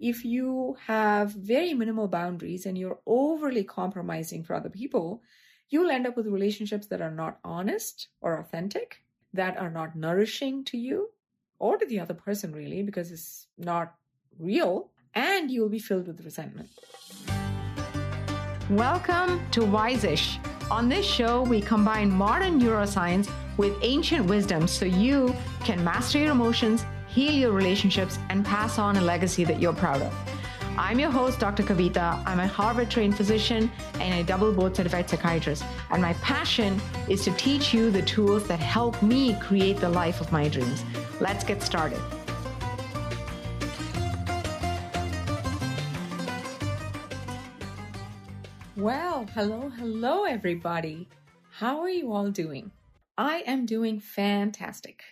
if you have very minimal boundaries and you're overly compromising for other people, you'll end up with relationships that are not honest or authentic, that are not nourishing to you or to the other person, really, because it's not real, and you'll be filled with resentment. Welcome to Wiseish. On this show, we combine modern neuroscience with ancient wisdom so you can master your emotions heal your relationships, and pass on a legacy that you're proud of. I'm your host, Dr. Kavita. I'm a Harvard trained physician and a double board certified psychiatrist. And my passion is to teach you the tools that help me create the life of my dreams. Let's get started. Well, hello, hello, everybody. How are you all doing? I am doing fantastic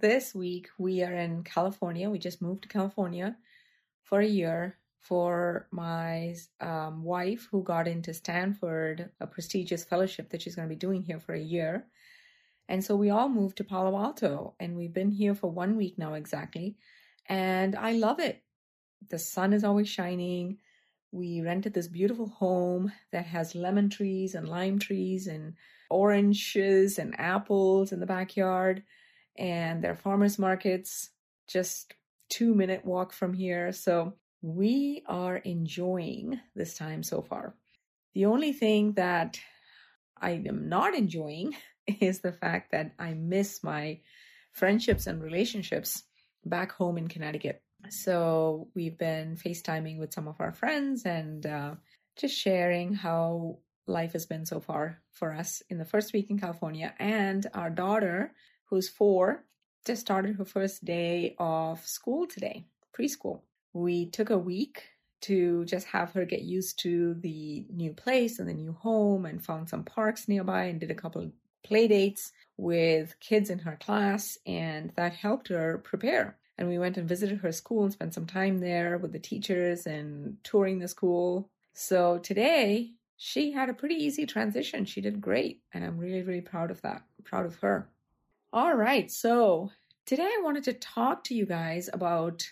this week we are in California. We just moved to California for a year for my um, wife who got into Stanford, a prestigious fellowship that she's going to be doing here for a year. And so we all moved to Palo Alto and we've been here for one week now exactly. And I love it. The sun is always shining. We rented this beautiful home that has lemon trees and lime trees and oranges and apples in the backyard and their farmers markets just two minute walk from here. So we are enjoying this time so far. The only thing that I am not enjoying is the fact that I miss my friendships and relationships back home in Connecticut. So we've been FaceTiming with some of our friends and uh, just sharing how life has been so far for us in the first week in California. And our daughter who's four, just started her first day of school today, preschool. We took a week to just have her get used to the new place and the new home and found some parks nearby and did a couple play dates with kids in her class and that helped her prepare. And we went and visited her school and spent some time there with the teachers and touring the school. So today she had a pretty easy transition. She did great and I'm really really proud of that. Proud of her. All right. So today I wanted to talk to you guys about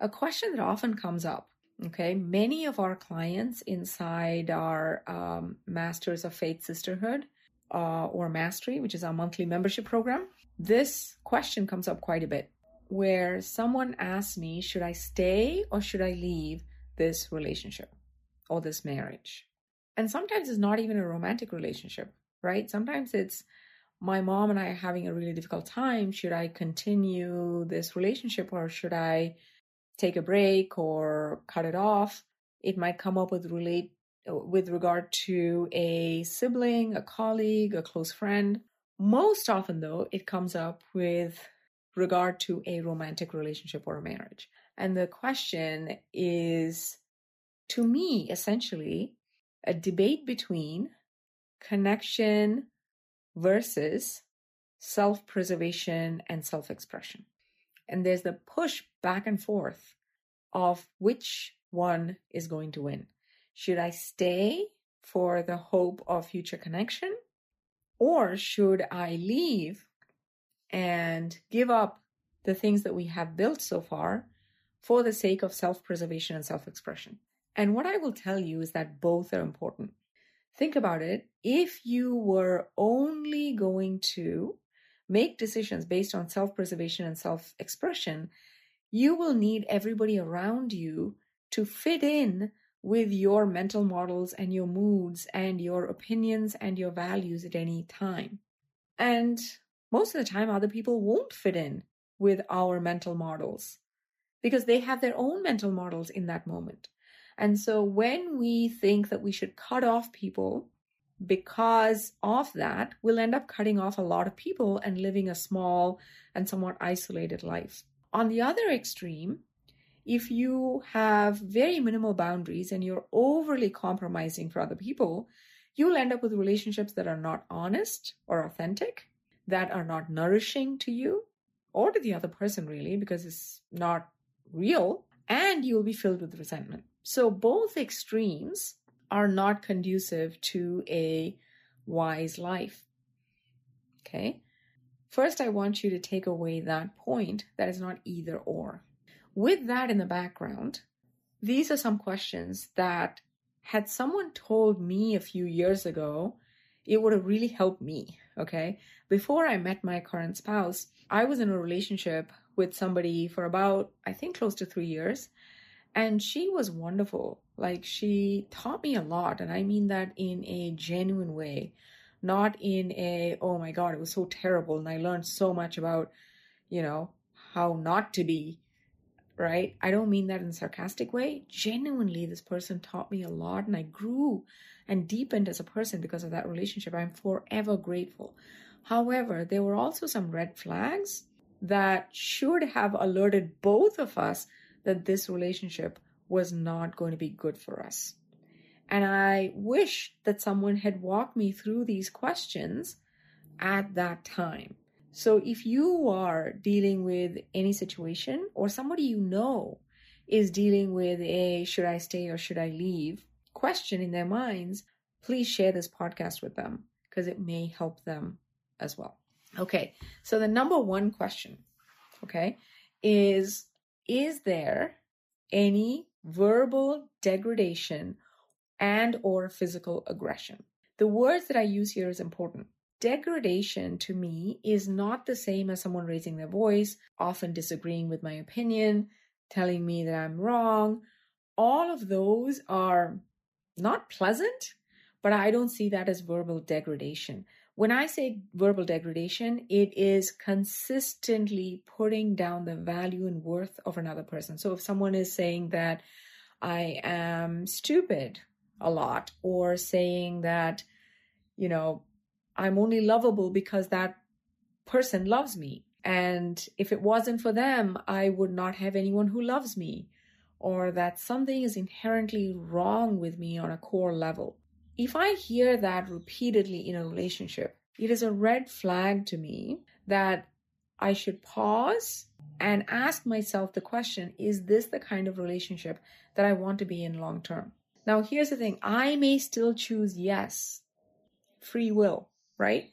a question that often comes up. Okay. Many of our clients inside our um, Masters of Fate Sisterhood uh, or Mastery, which is our monthly membership program, this question comes up quite a bit where someone asks me, should I stay or should I leave this relationship or this marriage? And sometimes it's not even a romantic relationship, right? Sometimes it's my mom and I are having a really difficult time. Should I continue this relationship or should I take a break or cut it off? It might come up with relate with regard to a sibling, a colleague, a close friend. Most often though, it comes up with regard to a romantic relationship or a marriage. And the question is to me essentially a debate between connection versus self preservation and self expression. And there's the push back and forth of which one is going to win. Should I stay for the hope of future connection? Or should I leave and give up the things that we have built so far for the sake of self preservation and self expression? And what I will tell you is that both are important. Think about it. If you were only going to make decisions based on self preservation and self expression, you will need everybody around you to fit in with your mental models and your moods and your opinions and your values at any time. And most of the time, other people won't fit in with our mental models because they have their own mental models in that moment. And so when we think that we should cut off people because of that, we'll end up cutting off a lot of people and living a small and somewhat isolated life. On the other extreme, if you have very minimal boundaries and you're overly compromising for other people, you'll end up with relationships that are not honest or authentic, that are not nourishing to you or to the other person, really, because it's not real, and you'll be filled with resentment. So both extremes are not conducive to a wise life. Okay. First, I want you to take away that point that is not either or. With that in the background, these are some questions that had someone told me a few years ago, it would have really helped me. Okay. Before I met my current spouse, I was in a relationship with somebody for about, I think, close to three years. And she was wonderful. Like, she taught me a lot. And I mean that in a genuine way, not in a, oh my God, it was so terrible. And I learned so much about, you know, how not to be right? I don't mean that in a sarcastic way. Genuinely, this person taught me a lot and I grew and deepened as a person because of that relationship. I'm forever grateful. However, there were also some red flags that should have alerted both of us that this relationship was not going to be good for us. And I wish that someone had walked me through these questions at that time. So if you are dealing with any situation or somebody you know is dealing with a should I stay or should I leave question in their minds, please share this podcast with them because it may help them as well. Okay. So the number one question, okay, is is there any verbal degradation and or physical aggression? The words that I use here is important degradation to me is not the same as someone raising their voice, often disagreeing with my opinion, telling me that I'm wrong. All of those are not pleasant, but I don't see that as verbal degradation. When I say verbal degradation, it is consistently putting down the value and worth of another person. So if someone is saying that I am stupid a lot, or saying that, you know, I'm only lovable because that person loves me. And if it wasn't for them, I would not have anyone who loves me, or that something is inherently wrong with me on a core level. If I hear that repeatedly in a relationship, it is a red flag to me that I should pause and ask myself the question is this the kind of relationship that I want to be in long term? Now, here's the thing I may still choose yes, free will right?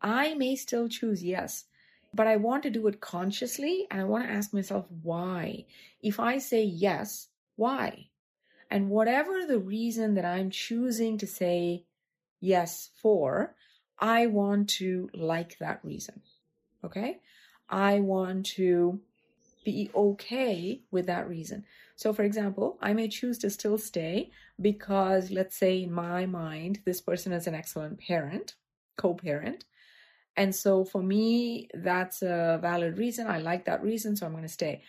I may still choose yes, but I want to do it consciously and I want to ask myself why. If I say yes, why? And whatever the reason that I'm choosing to say yes for, I want to like that reason. Okay? I want to be okay with that reason. So, for example, I may choose to still stay because, let's say, in my mind, this person is an excellent parent co parent. And so for me, that's a valid reason. I like that reason, so I'm going to stay.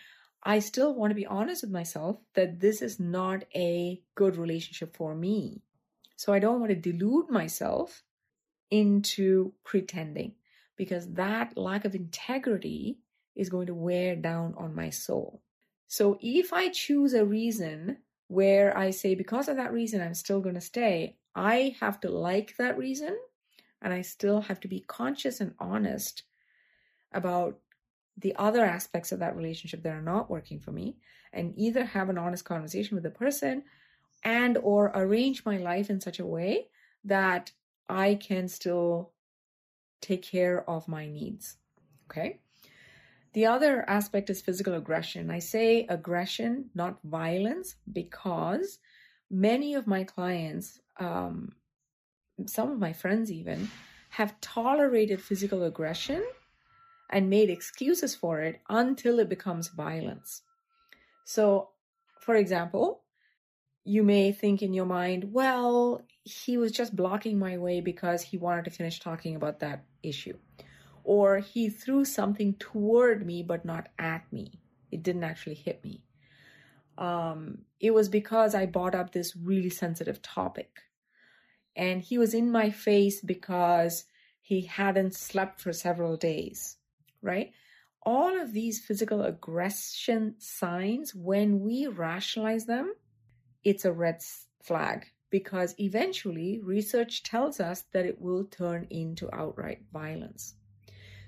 I still want to be honest with myself that this is not a good relationship for me. So I don't want to delude myself into pretending because that lack of integrity is going to wear down on my soul. So if I choose a reason where I say, because of that reason, I'm still going to stay, I have to like that reason and I still have to be conscious and honest about the other aspects of that relationship that are not working for me and either have an honest conversation with the person and or arrange my life in such a way that I can still take care of my needs. Okay? The other aspect is physical aggression. I say aggression, not violence, because many of my clients um, some of my friends even have tolerated physical aggression and made excuses for it until it becomes violence. So, for example, you may think in your mind, well, he was just blocking my way because he wanted to finish talking about that issue. Or he threw something toward me but not at me. It didn't actually hit me. Um, it was because I brought up this really sensitive topic and he was in my face because he hadn't slept for several days, right? All of these physical aggression signs, when we rationalize them, it's a red flag because eventually research tells us that it will turn into outright violence.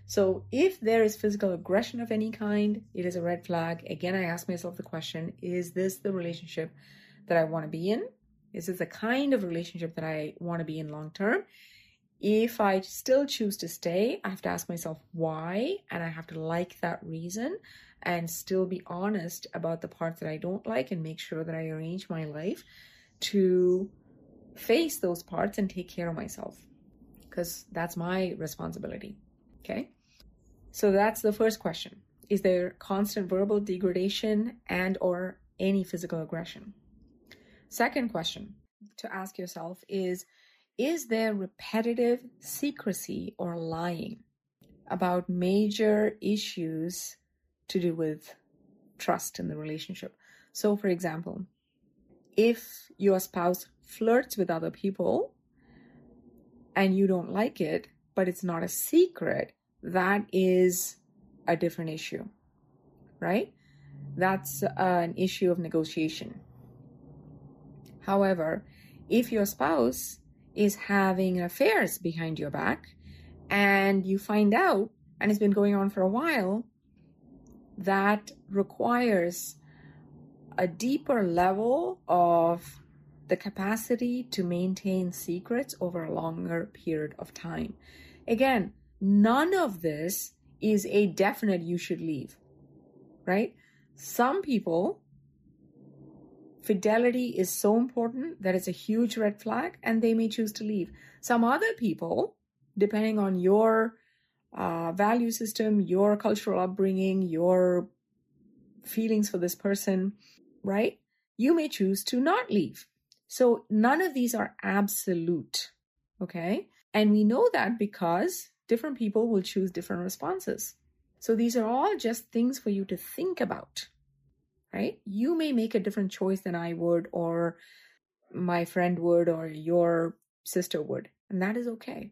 So, if there is physical aggression of any kind, it is a red flag. Again, I ask myself the question is this the relationship that I want to be in? Is this the kind of relationship that I want to be in long term? If I still choose to stay, I have to ask myself why, and I have to like that reason and still be honest about the parts that I don't like and make sure that I arrange my life to face those parts and take care of myself because that's my responsibility. Okay. So that's the first question. Is there constant verbal degradation and or any physical aggression? Second question to ask yourself is is there repetitive secrecy or lying about major issues to do with trust in the relationship? So, for example, if your spouse flirts with other people and you don't like it, but it's not a secret, that is a different issue, right? That's an issue of negotiation. However, if your spouse is having affairs behind your back and you find out and it's been going on for a while, that requires a deeper level of the capacity to maintain secrets over a longer period of time. Again, none of this is a definite you should leave, right? Some people, fidelity is so important that it's a huge red flag and they may choose to leave. Some other people, depending on your uh, value system, your cultural upbringing, your feelings for this person, right? You may choose to not leave. So none of these are absolute. Okay. And we know that because different people will choose different responses. So these are all just things for you to think about, right? You may make a different choice than I would, or my friend would, or your sister would, and that is okay.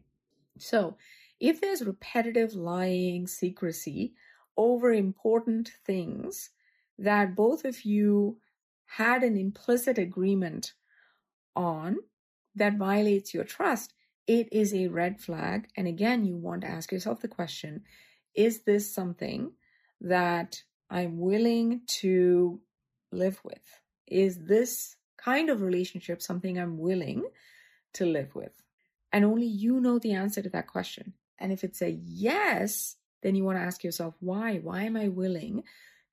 So if there's repetitive lying, secrecy over important things that both of you had an implicit agreement on that violates your trust, it is a red flag. And again, you want to ask yourself the question is this something that I'm willing to live with? Is this kind of relationship something I'm willing to live with? And only you know the answer to that question. And if it's a yes, then you want to ask yourself, why? Why am I willing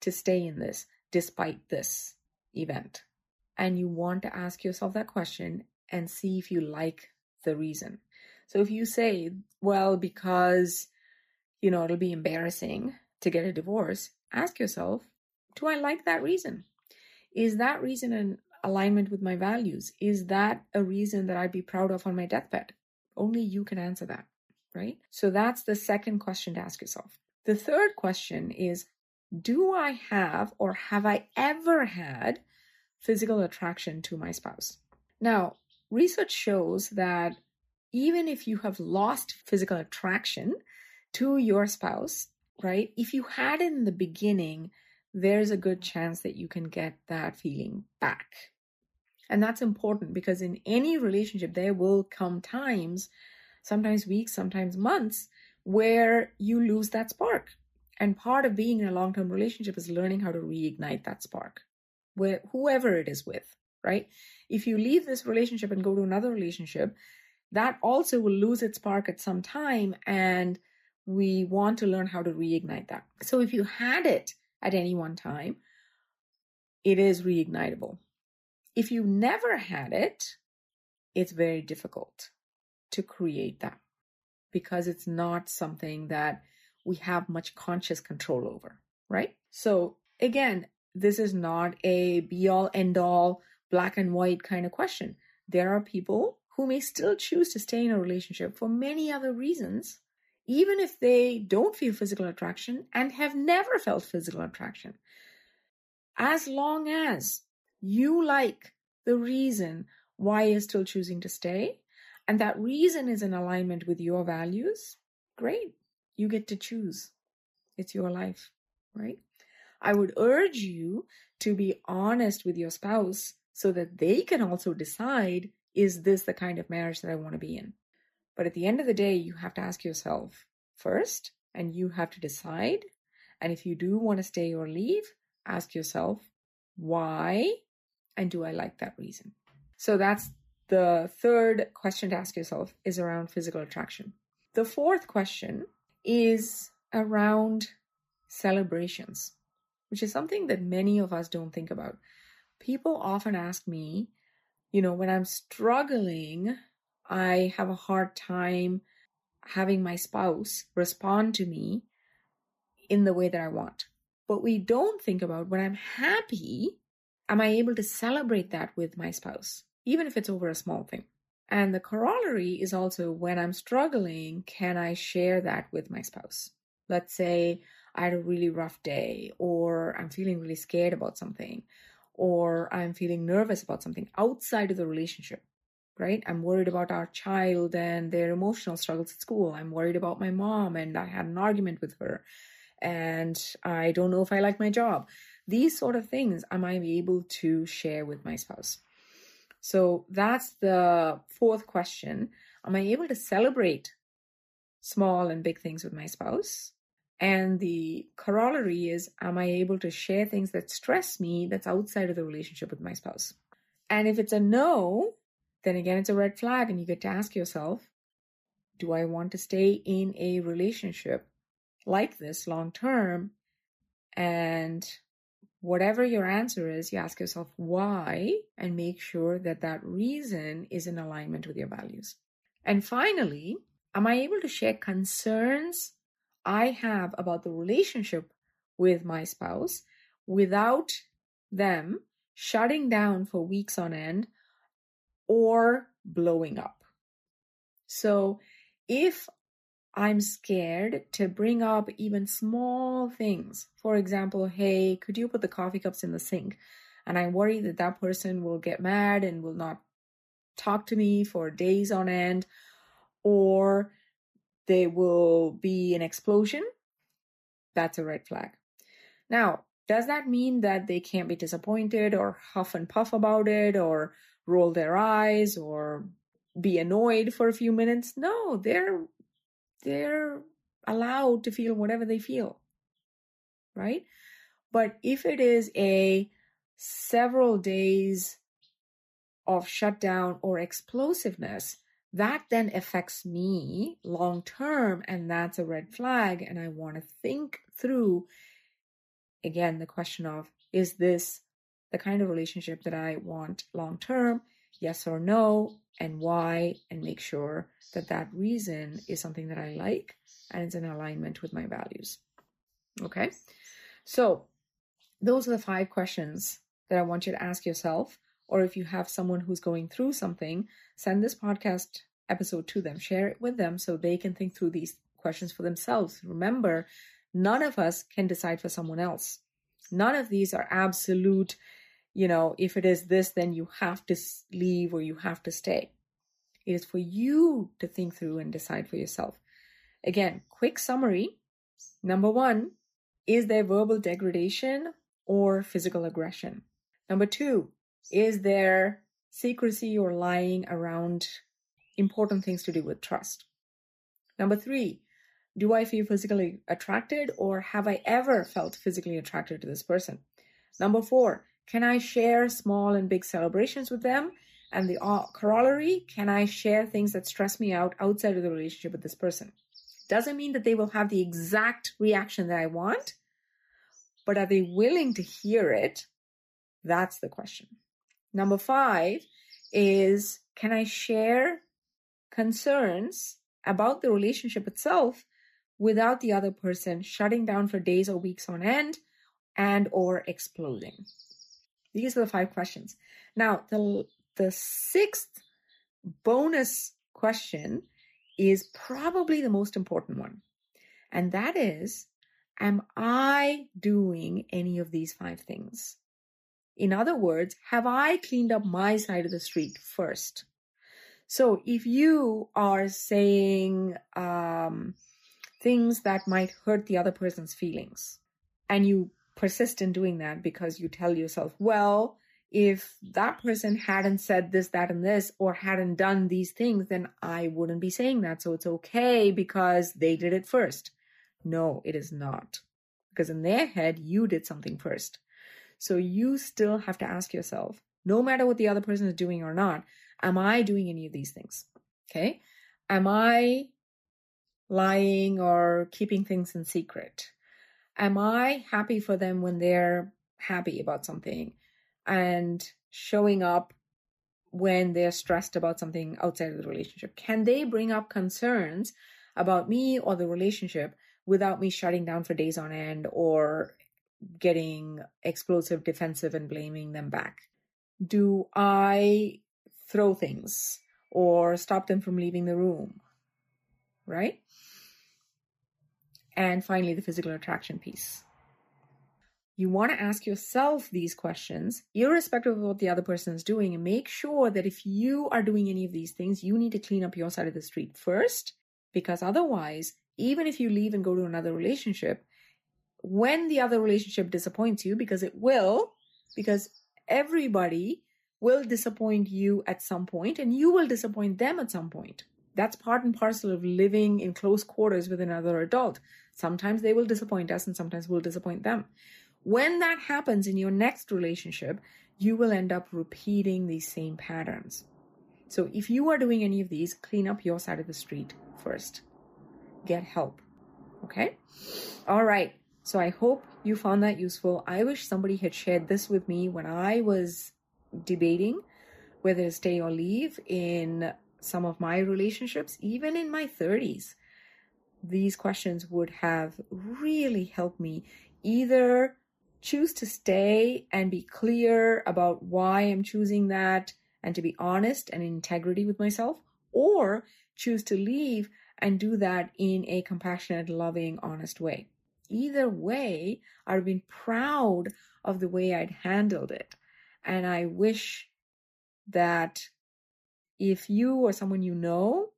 to stay in this despite this event? And you want to ask yourself that question and see if you like the reason. So if you say, well, because, you know, it'll be embarrassing to get a divorce, ask yourself, do I like that reason? Is that reason in alignment with my values? Is that a reason that I'd be proud of on my deathbed? Only you can answer that, right? So that's the second question to ask yourself. The third question is, do I have or have I ever had physical attraction to my spouse? Now, research shows that even if you have lost physical attraction to your spouse, right? If you had in the beginning, there's a good chance that you can get that feeling back. And that's important because in any relationship, there will come times, sometimes weeks, sometimes months, where you lose that spark. And part of being in a long term relationship is learning how to reignite that spark, where whoever it is with, right? If you leave this relationship and go to another relationship, that also will lose its spark at some time and we want to learn how to reignite that. So if you had it at any one time, it is reignitable. If you never had it, it's very difficult to create that because it's not something that we have much conscious control over, right? So again, this is not a be all end all black and white kind of question. There are people who may still choose to stay in a relationship for many other reasons, even if they don't feel physical attraction and have never felt physical attraction. As long as you like the reason why you're still choosing to stay, and that reason is in alignment with your values, great. You get to choose. It's your life, right? I would urge you to be honest with your spouse so that they can also decide is this the kind of marriage that I want to be in? But at the end of the day, you have to ask yourself first, and you have to decide. And if you do want to stay or leave, ask yourself, why? And do I like that reason? So that's the third question to ask yourself is around physical attraction. The fourth question is around celebrations, which is something that many of us don't think about. People often ask me, you know, when I'm struggling, I have a hard time having my spouse respond to me in the way that I want. But we don't think about when I'm happy, am I able to celebrate that with my spouse, even if it's over a small thing? And the corollary is also when I'm struggling, can I share that with my spouse? Let's say I had a really rough day, or I'm feeling really scared about something, or I'm feeling nervous about something outside of the relationship, right? I'm worried about our child and their emotional struggles at school. I'm worried about my mom and I had an argument with her and I don't know if I like my job. These sort of things am I able to share with my spouse? So that's the fourth question. Am I able to celebrate small and big things with my spouse? And the corollary is, am I able to share things that stress me that's outside of the relationship with my spouse? And if it's a no, then again, it's a red flag, and you get to ask yourself, do I want to stay in a relationship like this long term? And whatever your answer is, you ask yourself why and make sure that that reason is in alignment with your values. And finally, am I able to share concerns I have about the relationship with my spouse without them shutting down for weeks on end or blowing up? So if I'm scared to bring up even small things. For example, hey, could you put the coffee cups in the sink? And I worry that that person will get mad and will not talk to me for days on end, or there will be an explosion. That's a red flag. Now, does that mean that they can't be disappointed or huff and puff about it or roll their eyes or be annoyed for a few minutes? No, they're they're allowed to feel whatever they feel, right? But if it is a several days of shutdown or explosiveness, that then affects me long term, and that's a red flag. And I want to think through again the question of is this the kind of relationship that I want long term? Yes or no? and why and make sure that that reason is something that I like and it's in alignment with my values. Okay. So those are the five questions that I want you to ask yourself. Or if you have someone who's going through something, send this podcast episode to them, share it with them so they can think through these questions for themselves. Remember, none of us can decide for someone else. None of these are absolute you know, if it is this, then you have to leave or you have to stay. It is for you to think through and decide for yourself. Again, quick summary. Number one, is there verbal degradation or physical aggression? Number two, is there secrecy or lying around important things to do with trust? Number three, do I feel physically attracted or have I ever felt physically attracted to this person? Number four, can I share small and big celebrations with them? And the uh, corollary, can I share things that stress me out outside of the relationship with this person? Doesn't mean that they will have the exact reaction that I want, but are they willing to hear it? That's the question. Number five is can I share concerns about the relationship itself without the other person shutting down for days or weeks on end and or exploding? These are the five questions. Now, the, the sixth bonus question is probably the most important one. And that is, am I doing any of these five things? In other words, have I cleaned up my side of the street first? So if you are saying um, things that might hurt the other person's feelings and you persist in doing that because you tell yourself, well, if that person hadn't said this, that, and this, or hadn't done these things, then I wouldn't be saying that. So it's okay because they did it first. No, it is not. Because in their head, you did something first. So you still have to ask yourself, no matter what the other person is doing or not, am I doing any of these things? Okay. Am I lying or keeping things in secret? Am I happy for them when they're happy about something and showing up when they're stressed about something outside of the relationship? Can they bring up concerns about me or the relationship without me shutting down for days on end or getting explosive, defensive, and blaming them back? Do I throw things or stop them from leaving the room? Right? And finally, the physical attraction piece. You want to ask yourself these questions, irrespective of what the other person is doing, and make sure that if you are doing any of these things, you need to clean up your side of the street first, because otherwise, even if you leave and go to another relationship, when the other relationship disappoints you, because it will, because everybody will disappoint you at some point and you will disappoint them at some point. That's part and parcel of living in close quarters with another adult. Sometimes they will disappoint us and sometimes we'll disappoint them. When that happens in your next relationship, you will end up repeating these same patterns. So if you are doing any of these, clean up your side of the street first. Get help. Okay? All right. So I hope you found that useful. I wish somebody had shared this with me when I was debating whether to stay or leave in some of my relationships, even in my 30s. These questions would have really helped me either choose to stay and be clear about why I'm choosing that and to be honest and in integrity with myself, or choose to leave and do that in a compassionate, loving, honest way either way, I've been proud of the way I'd handled it. And I wish that if you or someone you know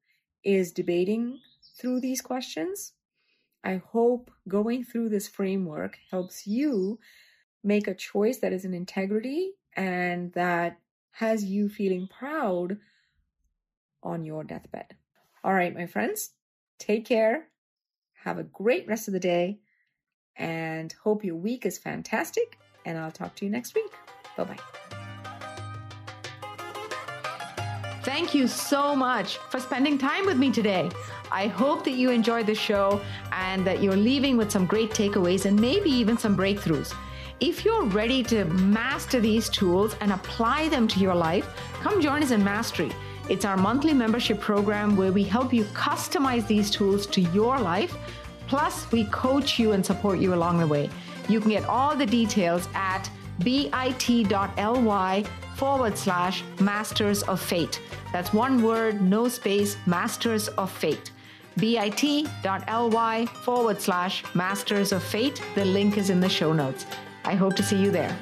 is debating through these questions, I hope going through this framework helps you make a choice that is in integrity and that has you feeling proud on your deathbed. All right, my friends, take care. Have a great rest of the day and hope your week is fantastic. And I'll talk to you next week. Bye bye. Thank you so much for spending time with me today. I hope that you enjoyed the show and that you're leaving with some great takeaways and maybe even some breakthroughs. If you're ready to master these tools and apply them to your life, come join us in Mastery. It's our monthly membership program where we help you customize these tools to your life Plus, we coach you and support you along the way. You can get all the details at bit.ly forward slash masters of fate. That's one word, no space, masters of fate. bit.ly forward slash masters of fate. The link is in the show notes. I hope to see you there.